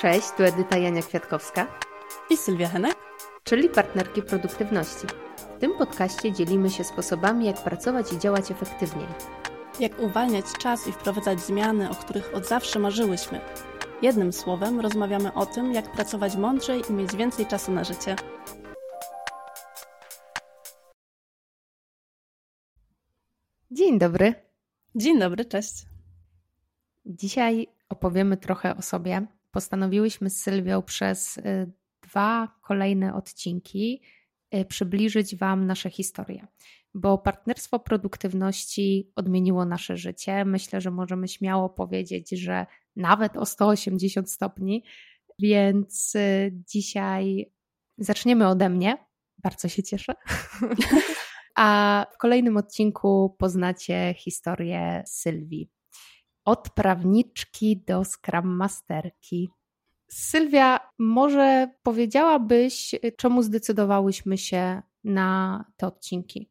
Cześć, tu Edyta Jania Kwiatkowska i Sylwia Henek, czyli partnerki produktywności. W tym podcaście dzielimy się sposobami, jak pracować i działać efektywniej. Jak uwalniać czas i wprowadzać zmiany, o których od zawsze marzyłyśmy. Jednym słowem rozmawiamy o tym, jak pracować mądrzej i mieć więcej czasu na życie. Dzień dobry. Dzień dobry, cześć. Dzisiaj opowiemy trochę o sobie. Postanowiłyśmy z Sylwią przez y, dwa kolejne odcinki y, przybliżyć Wam nasze historie, bo partnerstwo produktywności odmieniło nasze życie. Myślę, że możemy śmiało powiedzieć, że nawet o 180 stopni, więc y, dzisiaj zaczniemy ode mnie. Bardzo się cieszę. A w kolejnym odcinku poznacie historię Sylwii. Od prawniczki do Scrum Masterki. Sylwia, może powiedziałabyś, czemu zdecydowałyśmy się na te odcinki?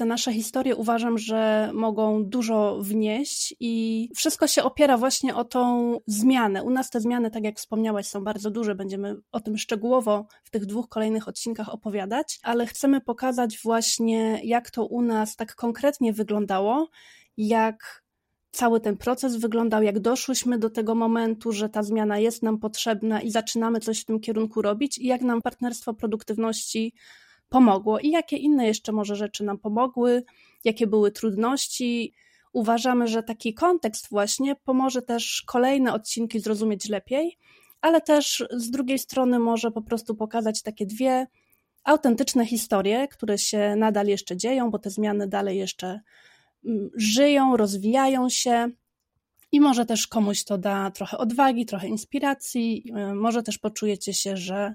te nasze historie uważam, że mogą dużo wnieść i wszystko się opiera właśnie o tą zmianę. U nas te zmiany, tak jak wspomniałaś, są bardzo duże. Będziemy o tym szczegółowo w tych dwóch kolejnych odcinkach opowiadać, ale chcemy pokazać właśnie, jak to u nas tak konkretnie wyglądało, jak cały ten proces wyglądał, jak doszłyśmy do tego momentu, że ta zmiana jest nam potrzebna i zaczynamy coś w tym kierunku robić, i jak nam partnerstwo produktywności pomogło i jakie inne jeszcze może rzeczy nam pomogły, jakie były trudności. Uważamy, że taki kontekst właśnie pomoże też kolejne odcinki zrozumieć lepiej, ale też z drugiej strony może po prostu pokazać takie dwie autentyczne historie, które się nadal jeszcze dzieją, bo te zmiany dalej jeszcze żyją, rozwijają się. I może też komuś to da trochę odwagi, trochę inspiracji, y, może też poczujecie się, że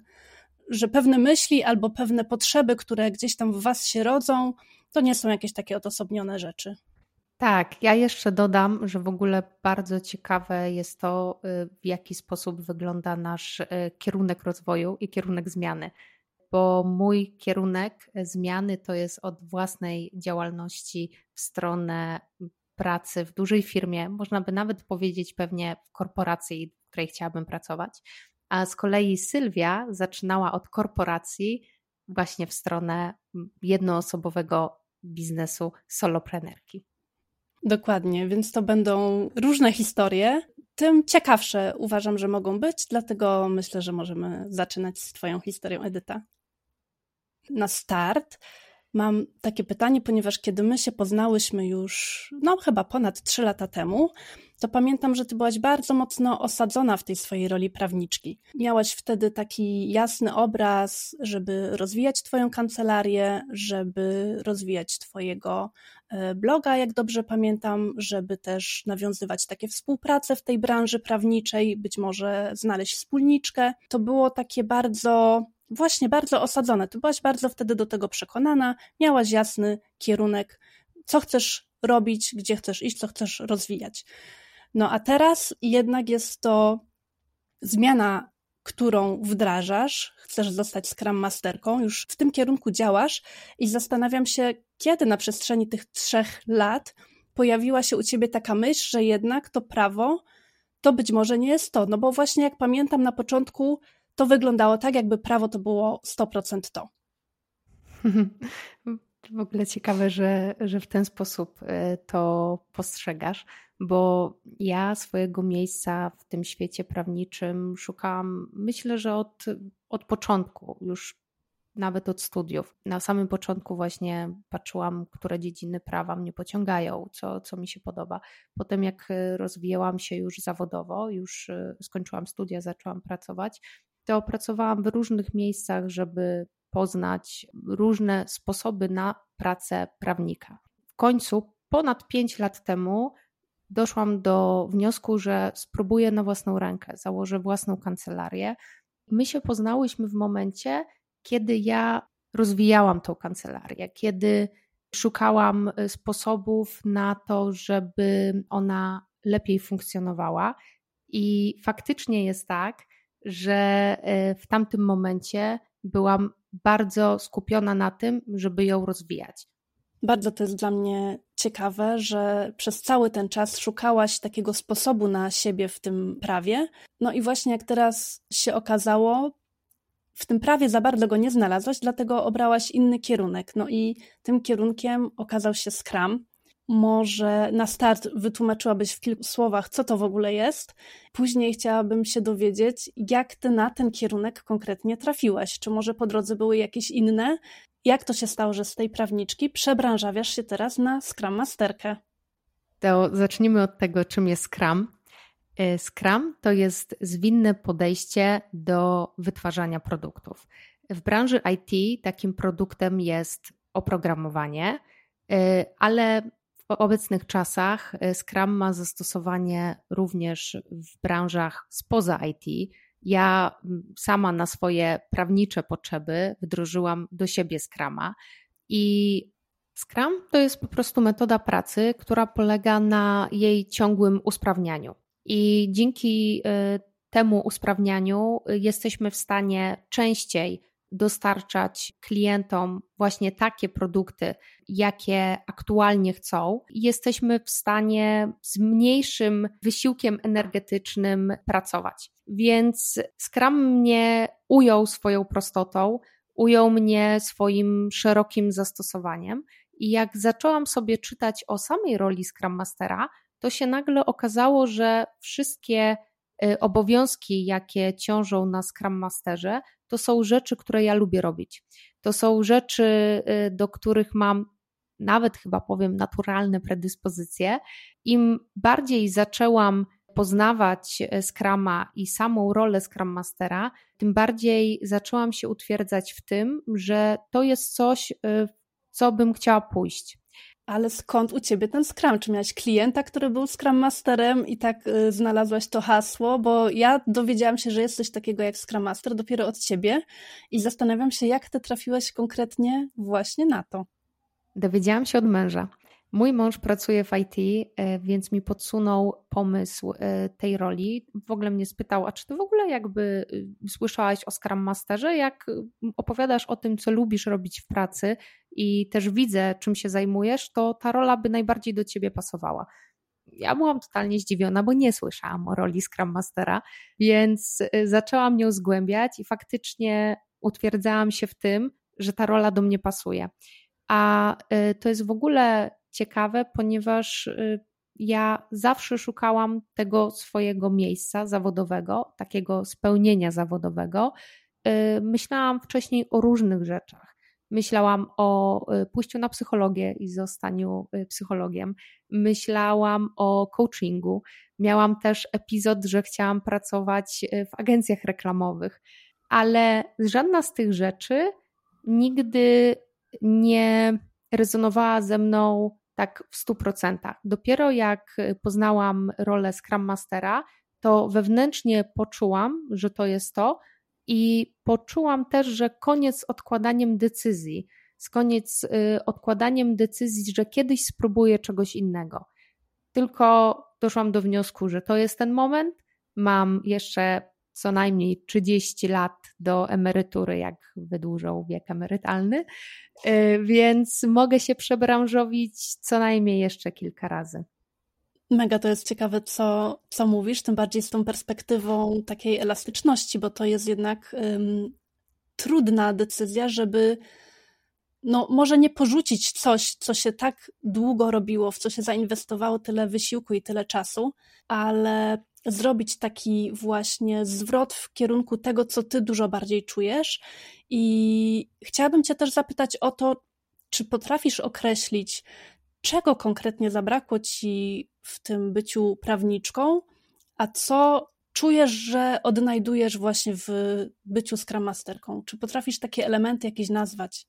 że pewne myśli albo pewne potrzeby, które gdzieś tam w Was się rodzą, to nie są jakieś takie odosobnione rzeczy. Tak, ja jeszcze dodam, że w ogóle bardzo ciekawe jest to, y, w jaki sposób wygląda nasz y, kierunek rozwoju i kierunek zmiany. Bo mój kierunek zmiany to jest od własnej działalności w stronę pracy w dużej firmie, można by nawet powiedzieć pewnie w korporacji, w której chciałabym pracować, a z kolei Sylwia zaczynała od korporacji właśnie w stronę jednoosobowego biznesu soloprenerki. Dokładnie, więc to będą różne historie. Tym ciekawsze uważam, że mogą być, dlatego myślę, że możemy zaczynać z Twoją historią, Edyta. Na start mam takie pytanie, ponieważ kiedy my się poznałyśmy już, no chyba ponad trzy lata temu, to pamiętam, że ty byłaś bardzo mocno osadzona w tej swojej roli prawniczki. Miałaś wtedy taki jasny obraz, żeby rozwijać twoją kancelarię, żeby rozwijać twojego e, bloga, jak dobrze pamiętam, żeby też nawiązywać takie współprace w tej branży prawniczej, być może znaleźć wspólniczkę. To było takie bardzo właśnie bardzo osadzone. Ty byłaś bardzo wtedy do tego przekonana, miałaś jasny kierunek, co chcesz robić, gdzie chcesz iść, co chcesz rozwijać. No a teraz jednak jest to zmiana, którą wdrażasz, chcesz zostać Scrum Masterką, już w tym kierunku działasz i zastanawiam się, kiedy na przestrzeni tych trzech lat pojawiła się u ciebie taka myśl, że jednak to prawo to być może nie jest to. No bo właśnie jak pamiętam na początku to wyglądało tak, jakby prawo to było 100% to. W ogóle ciekawe, że, że w ten sposób e, to postrzegasz, bo ja swojego miejsca w tym świecie prawniczym szukałam, myślę, że od, od początku, już nawet od studiów. Na samym początku właśnie patrzyłam, które dziedziny prawa mnie pociągają, co, co mi się podoba. Potem, jak rozwijałam się już zawodowo, już e, skończyłam studia, zaczęłam pracować, to pracowałam w różnych miejscach, żeby poznać różne sposoby na pracę prawnika. W końcu, ponad 5 lat temu, doszłam do wniosku, że spróbuję na własną rękę, założę własną kancelarię. My się poznałyśmy w momencie, kiedy ja rozwijałam tą kancelarię, kiedy szukałam y, sposobów na to, żeby ona lepiej funkcjonowała. I faktycznie jest tak, że e, w tamtym momencie byłam bardzo skupiona na tym, żeby ją rozwijać. Bardzo to jest dla mnie ciekawe, że przez cały ten czas szukałaś takiego sposobu na siebie w tym prawie. No i właśnie jak teraz się okazało, w tym prawie za bardzo go nie znalazłaś, dlatego obrałaś inny kierunek. No i tym kierunkiem okazał się Scrum. Może na start wytłumaczyłabyś w kilku słowach, co to w ogóle jest. Później chciałabym się dowiedzieć, jak ty na ten kierunek konkretnie trafiłaś. Czy może po drodze były jakieś inne? Jak to się stało, że z tej prawniczki przebranżawiasz się teraz na Scrum Masterkę? To zacznijmy od tego, czym jest Scrum. E, Scrum to jest zwinne podejście do wytwarzania produktów. W branży IT takim produktem jest oprogramowanie, e, ale obecnych czasach e, Scrum ma zastosowanie również w branżach spoza IT. Ja sama na swoje prawnicze potrzeby wdrożyłam do siebie Scrama i Scrum to jest po prostu metoda pracy, która polega na jej ciągłym usprawnianiu. I dzięki y, temu usprawnianiu y, jesteśmy w stanie częściej dostarczać klientom właśnie takie produkty, jakie aktualnie chcą. Jesteśmy w stanie z mniejszym wysiłkiem energetycznym pracować. Więc Scrum mnie ujął swoją prostotą, ujął mnie swoim szerokim zastosowaniem. I jak zaczęłam sobie czytać o samej roli Scrum Mastera, to się nagle okazało, że wszystkie obowiązki, jakie ciążą na Scrum Masterze, to są rzeczy, które ja lubię robić. To są rzeczy, y, do których mam nawet chyba powiem naturalne predyspozycje. Im bardziej zaczęłam poznawać y, Scrama i samą rolę Scrum Mastera, tym bardziej zaczęłam się utwierdzać w tym, że to jest coś, w co bym chciała pójść. Ale skąd u ciebie ten Scrum? Czy miałaś klienta, który był Scrum Masterem i tak y, znalazłaś to hasło? Bo ja dowiedziałam się, że jest coś takiego jak Scrum Master dopiero od ciebie i zastanawiam się, jak ty trafiłaś konkretnie właśnie na to. Dowiedziałam się od męża. Mój mąż pracuje w IT, e, więc mi podsunął pomysł e, tej roli. W ogóle mnie spytał, a czy ty w ogóle jakby y, słyszałaś o Scrum Masterze? Jak y, opowiadasz o tym, co lubisz robić w pracy i też widzę, czym się zajmujesz, to ta rola by najbardziej do ciebie pasowała. Ja byłam totalnie zdziwiona, bo nie słyszałam o roli Scrum Mastera, więc y, zaczęłam ją zgłębiać i faktycznie utwierdzałam się w tym, że ta rola do mnie pasuje. A to jest w ogóle ciekawe, ponieważ y, ja zawsze szukałam tego swojego miejsca zawodowego, takiego spełnienia zawodowego. Y, myślałam wcześniej o różnych rzeczach. Myślałam o y, pójściu na psychologię i zostaniu psychologiem. Myślałam o coachingu. Miałam też epizod, że chciałam pracować w agencjach reklamowych, ale żadna z tych rzeczy nigdy nie rezonowała ze mną tak w stu procentach. Dopiero jak poznałam rolę Scrum Mastera, to wewnętrznie poczułam, że to jest to i poczułam też, że koniec z odkładaniem decyzji, z koniec y, odkładaniem decyzji, że kiedyś spróbuję czegoś innego. Tylko doszłam do wniosku, że to jest ten moment. Mam jeszcze co najmniej 30 lat do emerytury, jak wydłużą wiek emerytalny, y, więc mogę się przebranżowić co najmniej jeszcze kilka razy. Mega to jest ciekawe, co, co mówisz, tym bardziej z tą perspektywą takiej elastyczności, bo to jest jednak um, trudna decyzja, żeby no, może nie porzucić coś, co się tak długo robiło, w co się zainwestowało tyle wysiłku i tyle czasu, ale zrobić taki właśnie zwrot w kierunku tego, co ty dużo bardziej czujesz. I chciałabym Cię też zapytać o to, czy potrafisz określić, czego konkretnie zabrakło Ci w tym byciu prawniczką, a co czujesz, że odnajdujesz właśnie w byciu Scrum Masterką? Czy potrafisz takie elementy jakieś nazwać?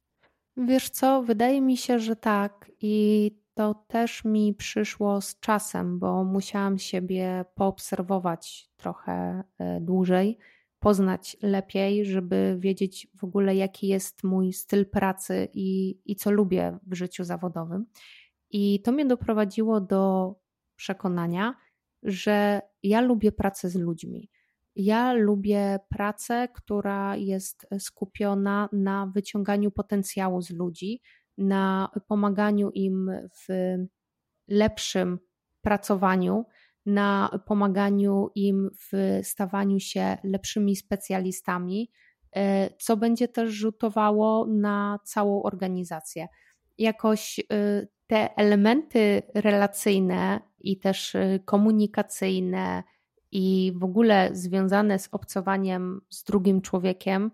Wiesz co, wydaje mi się, że tak. I to też mi przyszło z czasem, bo musiałam siebie poobserwować trochę e, dłużej, poznać lepiej, żeby wiedzieć w ogóle, jaki jest mój styl pracy i, i co lubię w życiu zawodowym. I to mnie doprowadziło do przekonania, że ja lubię pracę z ludźmi. Ja lubię pracę, która jest skupiona na wyciąganiu potencjału z ludzi, na pomaganiu im w lepszym pracowaniu, na pomaganiu im w stawaniu się lepszymi specjalistami, e, co będzie też rzutowało na całą organizację. Jakoś e, te elementy relacyjne i też e, komunikacyjne i w ogóle związane z obcowaniem z drugim człowiekiem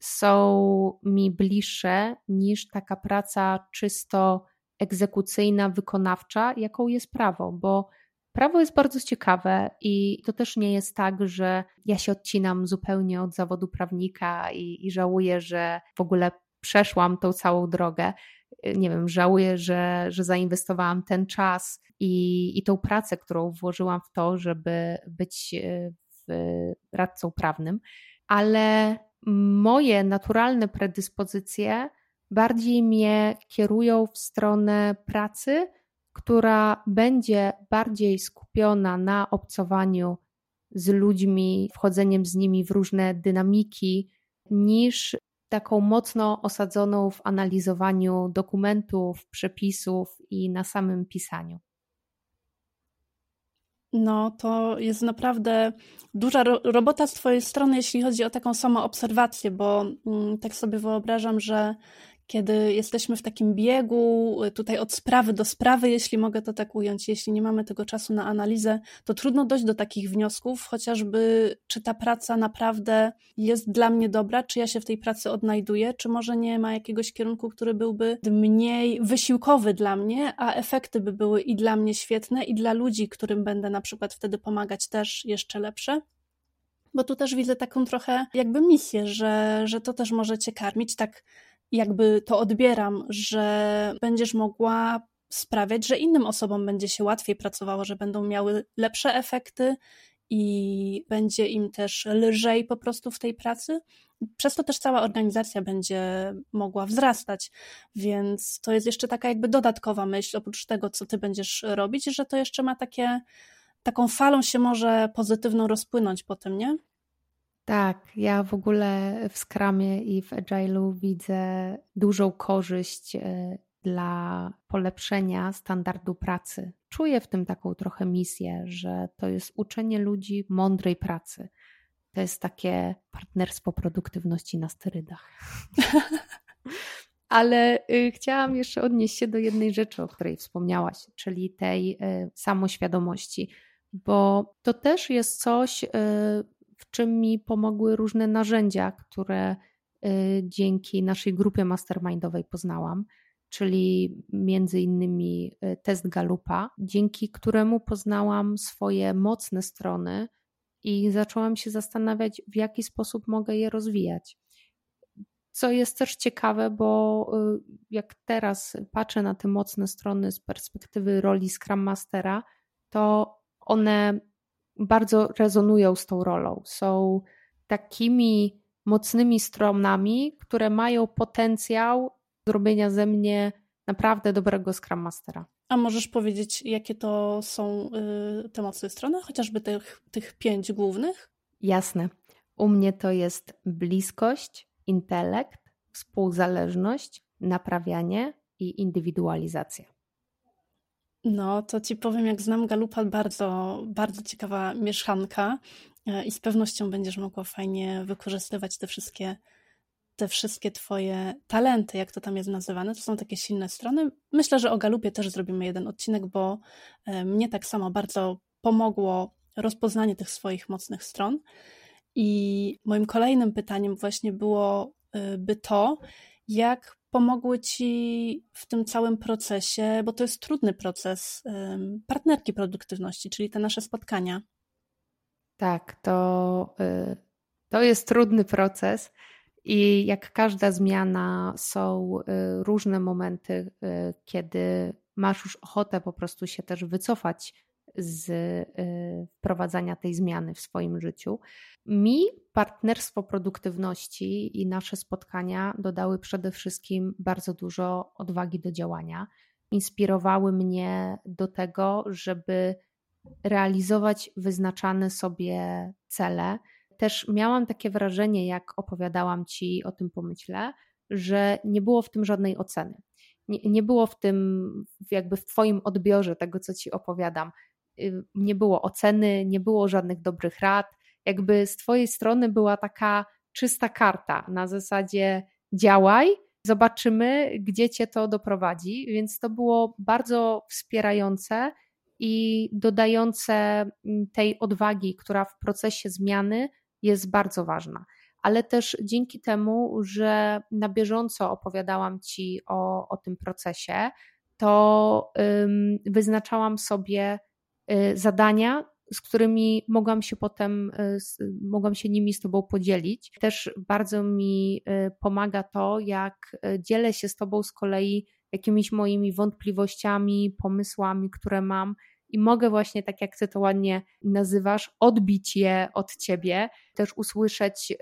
są mi bliższe niż taka praca czysto egzekucyjna, wykonawcza, jaką jest prawo, bo prawo jest bardzo ciekawe i to też nie jest tak, że ja się odcinam zupełnie od zawodu prawnika i, i żałuję, że w ogóle przeszłam tą całą drogę. Nie wiem, żałuję, że, że zainwestowałam ten czas i, i tą pracę, którą włożyłam w to, żeby być e, w radcą prawnym, ale moje naturalne predyspozycje bardziej mnie kierują w stronę pracy, która będzie bardziej skupiona na obcowaniu z ludźmi, wchodzeniem z nimi w różne dynamiki, niż taką mocno osadzoną w analizowaniu dokumentów, przepisów i na samym pisaniu. No, to jest naprawdę duża ro robota z Twojej strony, jeśli chodzi o taką samą obserwację, bo mm, tak sobie wyobrażam, że kiedy jesteśmy w takim biegu, tutaj od sprawy do sprawy, jeśli mogę to tak ująć, jeśli nie mamy tego czasu na analizę, to trudno dojść do takich wniosków, chociażby czy ta praca naprawdę jest dla mnie dobra, czy ja się w tej pracy odnajduję, czy może nie ma jakiegoś kierunku, który byłby mniej wysiłkowy dla mnie, a efekty by były i dla mnie świetne, i dla ludzi, którym będę na przykład wtedy pomagać też jeszcze lepsze. Bo tu też widzę taką trochę jakby misję, że, że to też może cię karmić, tak jakby to odbieram, że będziesz mogła sprawiać, że innym osobom będzie się łatwiej pracowało, że będą miały lepsze efekty i będzie im też lżej po prostu w tej pracy. Przez to też cała organizacja będzie mogła wzrastać, więc to jest jeszcze taka jakby dodatkowa myśl, oprócz tego, co ty będziesz robić, że to jeszcze ma takie, taką falą się może pozytywną rozpłynąć potem, nie? Tak, ja w ogóle w Scrumie i w Agile'u widzę dużą korzyść e, dla polepszenia standardu pracy. Czuję w tym taką trochę misję, że to jest uczenie ludzi mądrej pracy. To jest takie partnerstwo produktywności na sterydach. Ale y, chciałam jeszcze odnieść się do jednej rzeczy, o której wspomniałaś, czyli tej y, samoświadomości, bo to też jest coś, czym mi pomogły różne narzędzia, które y, dzięki naszej grupie mastermindowej poznałam, czyli między innymi y, test Galupa, dzięki któremu poznałam swoje mocne strony i zaczęłam się zastanawiać, w jaki sposób mogę je rozwijać. Co jest też ciekawe, bo y, jak teraz patrzę na te mocne strony z perspektywy roli Scrum Mastera, to one bardzo rezonują z tą rolą. Są takimi mocnymi stronami, które mają potencjał zrobienia ze mnie naprawdę dobrego Scrum Mastera. A możesz powiedzieć, jakie to są y, te mocne strony, chociażby tych, tych pięć głównych? Jasne. U mnie to jest bliskość, intelekt, współzależność, naprawianie i indywidualizacja. No, to ci powiem, jak znam Galupa, bardzo, bardzo ciekawa mieszanka e, i z pewnością będziesz mogła fajnie wykorzystywać te wszystkie, te wszystkie twoje talenty, jak to tam jest nazywane. To są takie silne strony. Myślę, że o Galupie też zrobimy jeden odcinek, bo e, mnie tak samo bardzo pomogło rozpoznanie tych swoich mocnych stron. I moim kolejnym pytaniem właśnie było e, to, jak pomogły Ci w tym całym procesie, bo to jest trudny proces, partnerki produktywności, czyli te nasze spotkania? Tak, to, y, to jest trudny proces. I jak każda zmiana, są y, różne momenty, y, kiedy masz już ochotę po prostu się też wycofać z y, wprowadzania tej zmiany w swoim życiu. Mi partnerstwo produktywności i nasze spotkania dodały przede wszystkim bardzo dużo odwagi do działania. Inspirowały mnie do tego, żeby realizować wyznaczane sobie cele. Też miałam takie wrażenie, jak opowiadałam ci o tym pomyśle, że nie było w tym żadnej oceny. nie, nie było w tym, jakby w Twoim odbiorze tego, co Ci opowiadam. Y, nie było oceny, nie było żadnych dobrych rad. Jakby z Twojej strony była taka czysta karta na zasadzie działaj, zobaczymy, gdzie Cię to doprowadzi. Więc to było bardzo wspierające i dodające mm, tej odwagi, która w procesie zmiany jest bardzo ważna. Ale też dzięki temu, że na bieżąco opowiadałam Ci o, o tym procesie, to ym, wyznaczałam sobie zadania, z którymi mogłam się potem, y, mogłam się nimi z Tobą podzielić. Też bardzo mi y, pomaga to, jak dzielę się z Tobą z kolei jakimiś moimi wątpliwościami, pomysłami, które mam i mogę właśnie, tak jak ty to ładnie nazywasz, odbić je od ciebie, też usłyszeć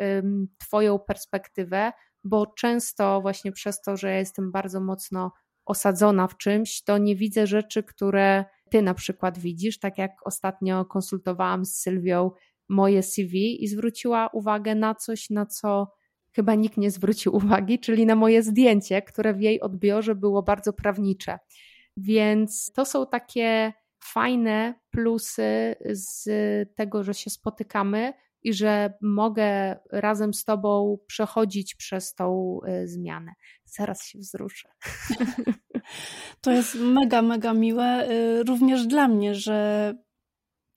twoją perspektywę, bo często właśnie przez to, że ja jestem bardzo mocno osadzona w czymś, to nie widzę rzeczy, które ty na przykład widzisz, tak jak ostatnio konsultowałam z Sylwią moje CV i zwróciła uwagę na coś, na co chyba nikt nie zwrócił uwagi, czyli na moje zdjęcie, które w jej odbiorze było bardzo prawnicze. Więc to są takie fajne plusy z tego, że się spotykamy i że mogę razem z Tobą przechodzić przez tą y, zmianę. Zaraz się wzruszę. To jest mega, mega miłe, y, również dla mnie, że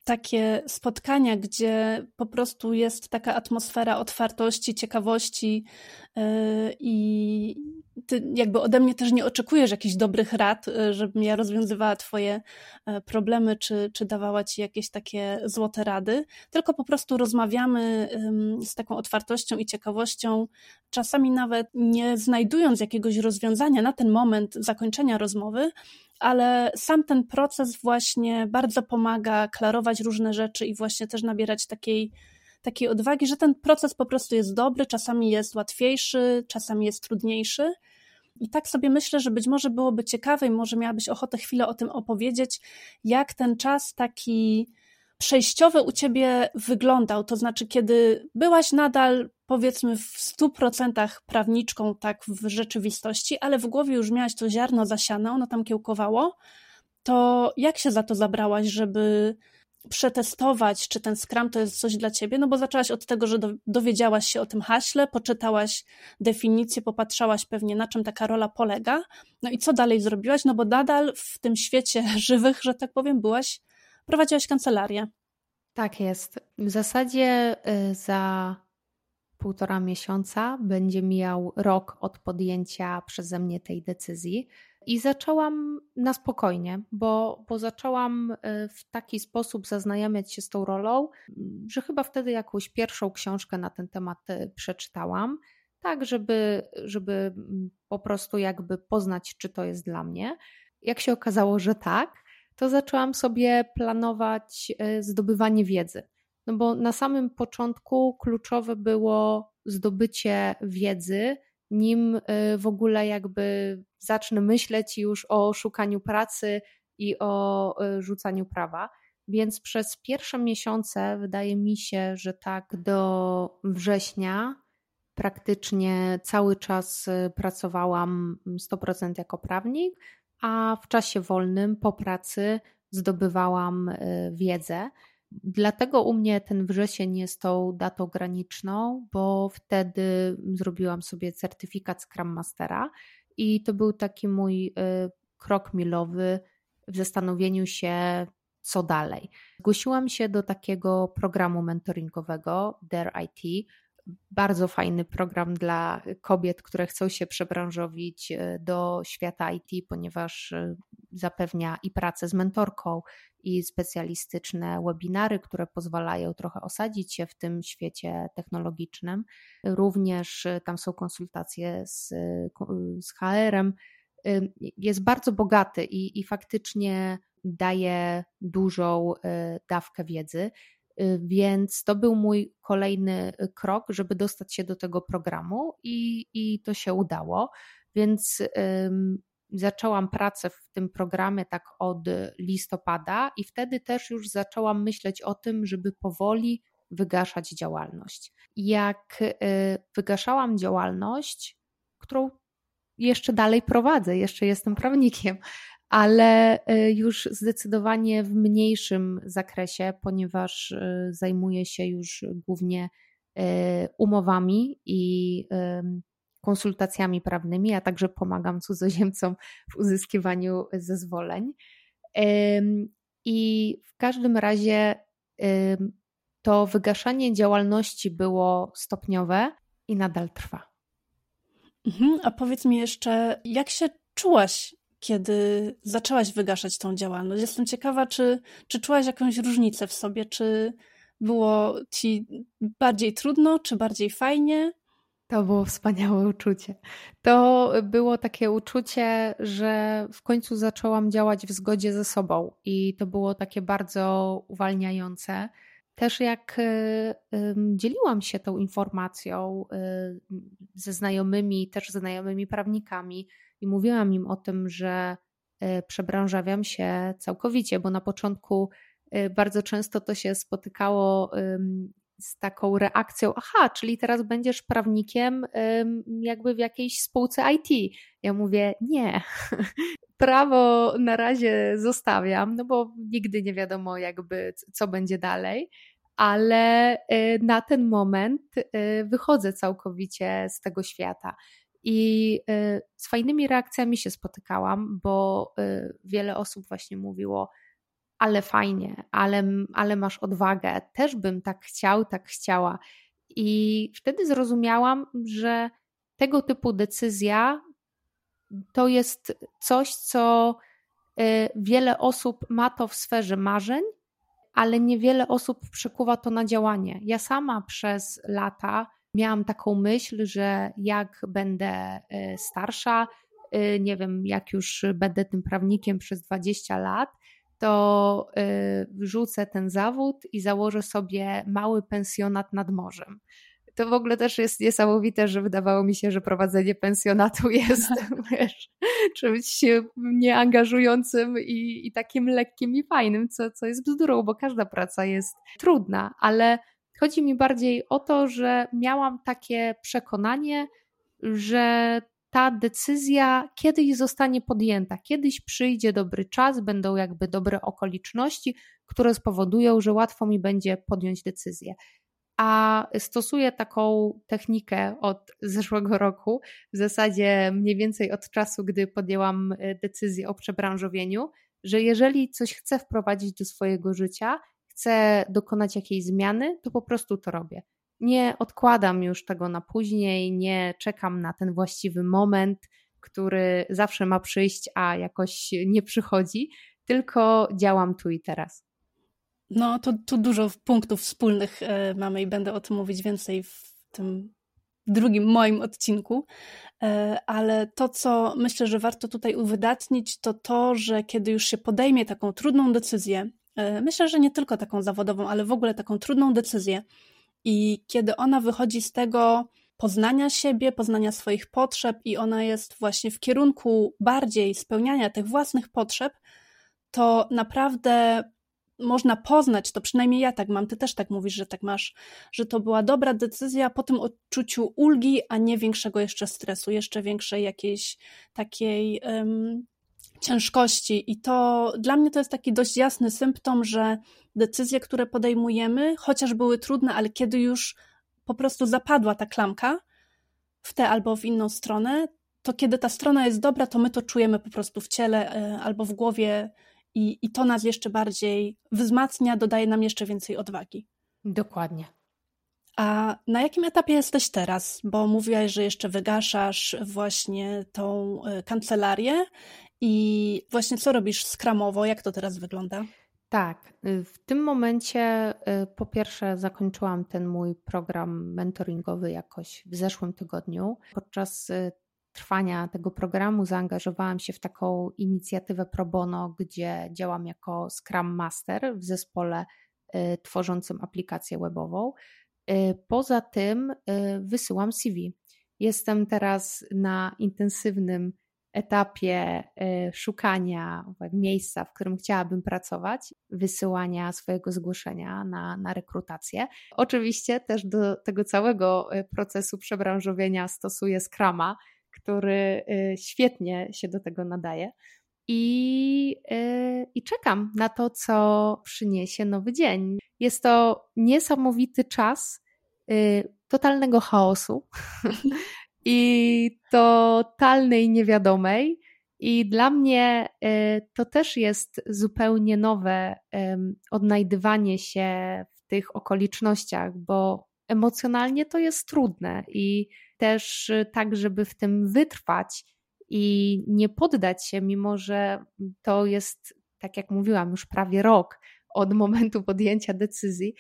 takie spotkania, gdzie po prostu jest taka atmosfera otwartości, ciekawości yy, i ty jakby ode mnie też nie oczekujesz jakichś dobrych rad, yy, żebym ja rozwiązywała twoje yy, problemy, czy, czy dawała ci jakieś takie złote rady, tylko po prostu rozmawiamy z taką otwartością i ciekawością, czasami nawet nie znajdując jakiegoś rozwiązania na ten moment zakończenia rozmowy, ale sam ten proces właśnie bardzo pomaga klarować różne rzeczy i właśnie też nabierać takiej, takiej odwagi, że ten proces po prostu jest dobry, czasami jest łatwiejszy, czasami jest trudniejszy. I tak sobie myślę, że być może byłoby ciekawe i może miałabyś ochotę chwilę o tym opowiedzieć, jak ten czas taki przejściowy u ciebie wyglądał? To znaczy, kiedy byłaś nadal, powiedzmy, w stu procentach prawniczką, tak w rzeczywistości, ale w głowie już miałaś to ziarno zasiane, ono tam kiełkowało, to jak się za to zabrałaś, żeby przetestować, czy ten Scrum to jest coś dla ciebie? No bo zaczęłaś od tego, że dowiedziałaś się o tym haśle, poczytałaś definicję, popatrzałaś pewnie na czym taka rola polega. No i co dalej zrobiłaś? No bo nadal w tym świecie żywych, że tak powiem, byłaś prowadziłaś kancelarię. Tak jest. W zasadzie y, za półtora miesiąca będzie mijał rok od podjęcia przeze mnie tej decyzji. I zaczęłam na spokojnie, bo, bo zaczęłam y, w taki sposób zaznajamiać się z tą rolą, że chyba wtedy jakąś pierwszą książkę na ten temat y, przeczytałam, tak żeby, żeby mm, po prostu jakby poznać, czy to jest dla mnie. Jak się okazało, że tak, to zaczęłam sobie planować e, zdobywanie wiedzy. No bo na samym początku kluczowe było zdobycie wiedzy, nim e, w ogóle jakby zacznę myśleć już o szukaniu pracy i o e, rzucaniu prawa. Więc przez pierwsze miesiące wydaje mi się, że tak do września praktycznie cały czas pracowałam 100% jako prawnik, a w czasie wolnym po pracy zdobywałam y, wiedzę. Dlatego u mnie ten wrzesień jest tą datą graniczną, bo wtedy zrobiłam sobie certyfikat Scrum Mastera i to był taki mój y, krok milowy w zastanowieniu się, co dalej. Zgłosiłam się do takiego programu mentoringowego Dare IT, bardzo fajny program dla kobiet, które chcą się przebranżowić e, do świata IT, ponieważ e, zapewnia i pracę z mentorką, i specjalistyczne webinary, które pozwalają trochę osadzić się w tym świecie technologicznym. Również e, tam są konsultacje z, z HR-em. Jest bardzo bogaty i, i faktycznie daje dużą dawkę wiedzy. Y, więc to był mój kolejny y, krok, żeby dostać się do tego programu i, i to się udało. Więc um, zaczęłam pracę w tym programie tak od listopada i wtedy też już zaczęłam myśleć o tym, żeby powoli wygaszać działalność. Jak y, wygaszałam działalność, którą jeszcze dalej prowadzę, jeszcze jestem prawnikiem, ale y, już zdecydowanie w mniejszym zakresie, ponieważ y, zajmuję się już głównie y, umowami i konsultacjami prawnymi, a także pomagam cudzoziemcom w uzyskiwaniu zezwoleń. I w każdym razie to wygaszanie działalności było stopniowe i nadal trwa. Mhm, a powiedz mi jeszcze, jak się czułaś, kiedy zaczęłaś wygaszać tą działalność? Jestem ciekawa, czy, czy czułaś jakąś różnicę w sobie, czy było ci bardziej trudno, czy bardziej fajnie? To było wspaniałe uczucie. To było takie uczucie, że w końcu zaczęłam działać w zgodzie ze sobą i to było takie bardzo uwalniające. Też jak y, dzieliłam się tą informacją y, ze znajomymi, też znajomymi prawnikami i mówiłam im o tym, że y, przebranżawiam się całkowicie, bo na początku bardzo często to się spotykało z taką reakcją, aha, czyli teraz będziesz prawnikiem jakby w jakiejś spółce IT. Ja mówię, nie. Prawo na razie zostawiam, no bo nigdy nie wiadomo jakby co będzie dalej, ale y, na ten moment wychodzę całkowicie z tego świata. I y, z fajnymi reakcjami się spotykałam, bo wiele osób właśnie mówiło, ale fajnie, ale, ale masz odwagę, też bym tak chciał, tak chciała. I wtedy zrozumiałam, że tego typu decyzja to jest coś, co y, wiele osób ma to w sferze marzeń, ale niewiele osób przekuwa to na działanie. Ja sama przez lata miałam taką myśl, że jak będę y, starsza, y, nie wiem, jak już będę tym prawnikiem przez 20 lat, to y, wrzucę ten zawód i założę sobie mały pensjonat nad morzem. To w ogóle też jest niesamowite, że wydawało mi się, że prowadzenie pensjonatu jest wiesz, czymś nieangażującym i, i takim lekkim i fajnym, co, co jest bzdurą, bo każda praca jest trudna, ale chodzi mi bardziej o to, że miałam takie przekonanie, że ta decyzja kiedyś zostanie podjęta, kiedyś przyjdzie dobry czas, będą jakby dobre okoliczności, które spowodują, że łatwo mi będzie podjąć decyzję. A stosuję taką technikę od zeszłego roku, w zasadzie mniej więcej od czasu, gdy podjęłam e, decyzję o przebranżowieniu, że jeżeli coś chcę wprowadzić do swojego życia, chcę dokonać jakiejś zmiany, to po prostu to robię nie odkładam już tego na później, nie czekam na ten właściwy moment, który zawsze ma przyjść, a jakoś nie przychodzi, tylko działam tu i teraz. No, to tu dużo punktów wspólnych e, mamy i będę o tym mówić więcej w tym drugim moim odcinku, e, ale to, co myślę, że warto tutaj uwydatnić, to to, że kiedy już się podejmie taką trudną decyzję, myślę, że nie tylko taką zawodową, ale w ogóle taką trudną decyzję, i kiedy ona wychodzi z tego poznania siebie, poznania swoich potrzeb, i ona jest właśnie w kierunku bardziej spełniania tych własnych potrzeb, to naprawdę można poznać, to przynajmniej ja tak mam, ty też tak mówisz, że tak masz, że to była dobra decyzja po tym odczuciu ulgi, a nie większego jeszcze stresu, jeszcze większej jakiejś takiej um, ciężkości. I to dla mnie to jest taki dość jasny symptom, że decyzje, które podejmujemy, chociaż były trudne, ale kiedy już po prostu zapadła ta klamka w tę albo w inną stronę, to kiedy ta strona jest dobra, to my to czujemy po prostu w ciele e, albo w głowie i, i to nas jeszcze bardziej wzmacnia, dodaje nam jeszcze więcej odwagi. Dokładnie. A na jakim etapie jesteś teraz? Bo mówiłaś, że jeszcze wygaszasz właśnie tą e, kancelarię i właśnie co robisz skramowo? Jak to teraz wygląda? Tak, y, w tym momencie y, po pierwsze zakończyłam ten mój program mentoringowy jakoś w zeszłym tygodniu. Podczas y, trwania tego programu zaangażowałam się w taką inicjatywę pro bono, gdzie działam jako Scrum Master w zespole tworzącym aplikację webową. Poza tym wysyłam CV. Jestem teraz na intensywnym etapie e, szukania miejsca, w którym chciałabym pracować, wysyłania swojego zgłoszenia na, na rekrutację. Oczywiście też do tego całego e, procesu przebranżowienia stosuję Scrama, który y, świetnie się do tego nadaje. I, y, I czekam na to, co przyniesie nowy dzień. Jest to niesamowity czas y, totalnego chaosu i totalnej niewiadomej. I dla mnie to też jest zupełnie nowe odnajdywanie się w tych okolicznościach, bo emocjonalnie to jest trudne i też y, tak, żeby w tym wytrwać i nie poddać się, mimo że to jest, tak jak mówiłam, już prawie rok od momentu podjęcia decyzji.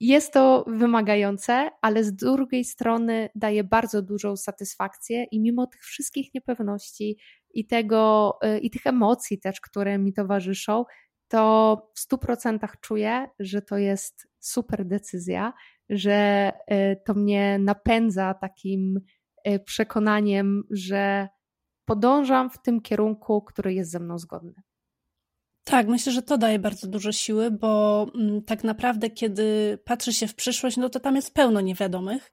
Jest to wymagające, ale z drugiej strony daje bardzo dużą satysfakcję i mimo tych wszystkich niepewności i tego y, i tych emocji też, które mi towarzyszą, to w stu procentach czuję, że to jest super decyzja, że y, to mnie napędza takim y, przekonaniem, że podążam w tym kierunku, który jest ze mną zgodny. Tak, myślę, że to daje bardzo dużo siły, bo mm, tak naprawdę, kiedy patrzy się w przyszłość, no to tam jest pełno niewiadomych.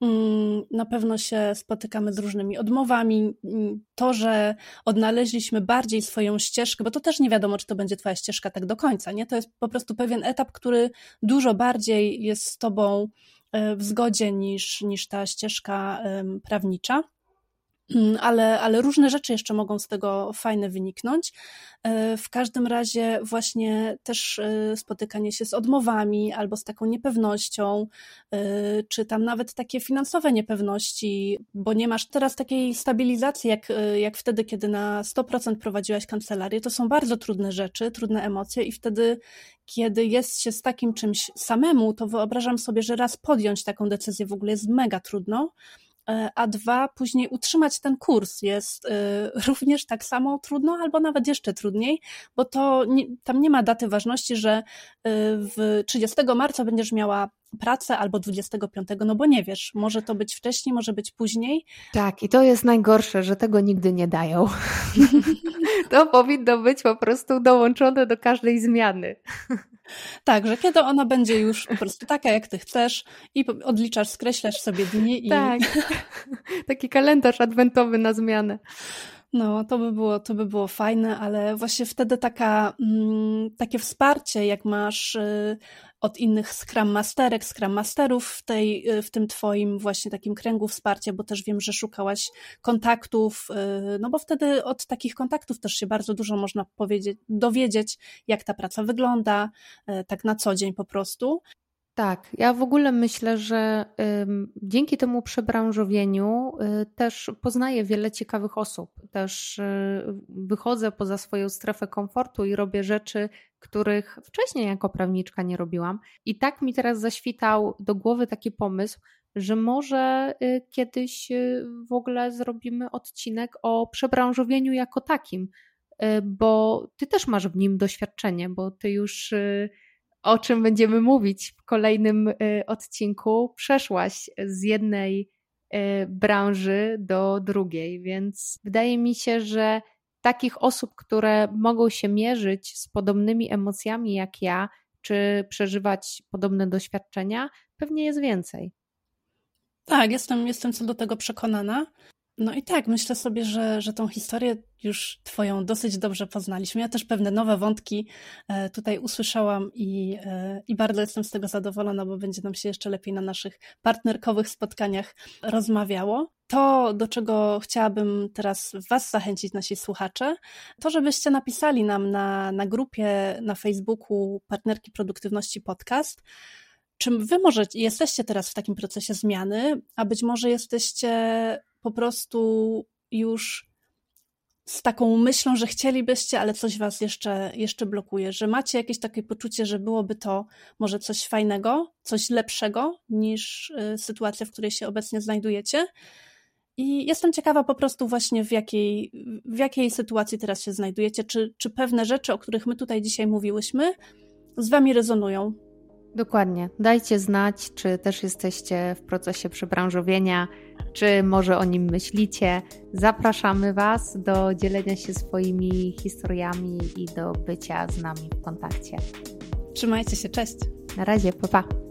Mm, na pewno się spotykamy z różnymi odmowami. Mm, to, że odnaleźliśmy bardziej swoją ścieżkę, bo to też nie wiadomo, czy to będzie Twoja ścieżka tak do końca, nie? To jest po prostu pewien etap, który dużo bardziej jest z Tobą e, w zgodzie niż, niż ta ścieżka prawnicza. Mm, ale, ale różne rzeczy jeszcze mogą z tego fajne wyniknąć. E, w każdym razie, właśnie też e, spotykanie się z odmowami albo z taką niepewnością, e, czy tam nawet takie finansowe niepewności, bo nie masz teraz takiej stabilizacji, jak, jak wtedy, kiedy na 100% prowadziłaś kancelarię. To są bardzo trudne rzeczy, trudne emocje, i wtedy, kiedy jest się z takim czymś samemu, to wyobrażam sobie, że raz podjąć taką decyzję w ogóle jest mega trudno a dwa, później utrzymać ten kurs jest e, również tak samo trudno, albo nawet jeszcze trudniej, bo to nie, tam nie ma daty ważności, że e, w 30 marca będziesz miała pracę albo 25, no bo nie wiesz, może to być wcześniej, może być później. Tak, i to jest najgorsze, że tego nigdy nie dają. to powinno być po prostu dołączone do każdej zmiany. Tak, że kiedy ona będzie już po prostu taka, jak ty chcesz i odliczasz, skreślasz sobie dni i... Tak, taki kalendarz adwentowy na zmianę. No, to by było, to by było fajne, ale właśnie wtedy taka, mm, takie wsparcie, jak masz y, od innych Scrum Masterek, Scrum Masterów w, tej, y, w tym twoim właśnie takim kręgu wsparcia, bo też wiem, że szukałaś kontaktów, y, no bo wtedy od takich kontaktów też się bardzo dużo można powiedzieć, dowiedzieć, jak ta praca wygląda, tak na co dzień po prostu. Tak, ja w ogóle myślę, że dzięki temu przebranżowieniu y, też poznaję wiele ciekawych osób. Też y, wychodzę poza swoją strefę komfortu i robię rzeczy, których wcześniej jako prawniczka nie robiłam. I tak mi teraz zaświtał do głowy taki pomysł, że może y, kiedyś w ogóle zrobimy odcinek o przebranżowieniu jako takim, bo ty też masz w nim doświadczenie, bo ty już o czym będziemy mówić w kolejnym y, odcinku, przeszłaś z jednej y, branży do drugiej, więc wydaje mi się, że takich osób, które mogą się mierzyć z podobnymi emocjami jak ja, czy przeżywać podobne doświadczenia, pewnie jest więcej. Tak, jestem, jestem co do tego przekonana. No i tak, myślę sobie, że, że tą historię już Twoją dosyć dobrze poznaliśmy. Ja też pewne nowe wątki e, tutaj usłyszałam i, e, i bardzo jestem z tego zadowolona, bo będzie nam się jeszcze lepiej na naszych partnerkowych spotkaniach rozmawiało. To, do czego chciałabym teraz Was zachęcić, nasi słuchacze, to żebyście napisali nam na, na grupie na Facebooku Partnerki Produktywności Podcast, czym wy może jesteście teraz w takim procesie zmiany, a być może jesteście po prostu już z taką myślą, że chcielibyście, ale coś was jeszcze, jeszcze blokuje, że macie jakieś takie poczucie, że byłoby to może coś fajnego, coś lepszego niż y, sytuacja, w której się obecnie znajdujecie. I jestem ciekawa po prostu właśnie w jakiej, w jakiej sytuacji teraz się znajdujecie, czy, czy pewne rzeczy, o których my tutaj dzisiaj mówiłyśmy, z wami rezonują. Dokładnie. Dajcie znać, czy też jesteście w procesie przebranżowienia, czy może o nim myślicie. Zapraszamy Was do dzielenia się swoimi historiami i do bycia z nami w kontakcie. Trzymajcie się, cześć. Na razie, pa pa.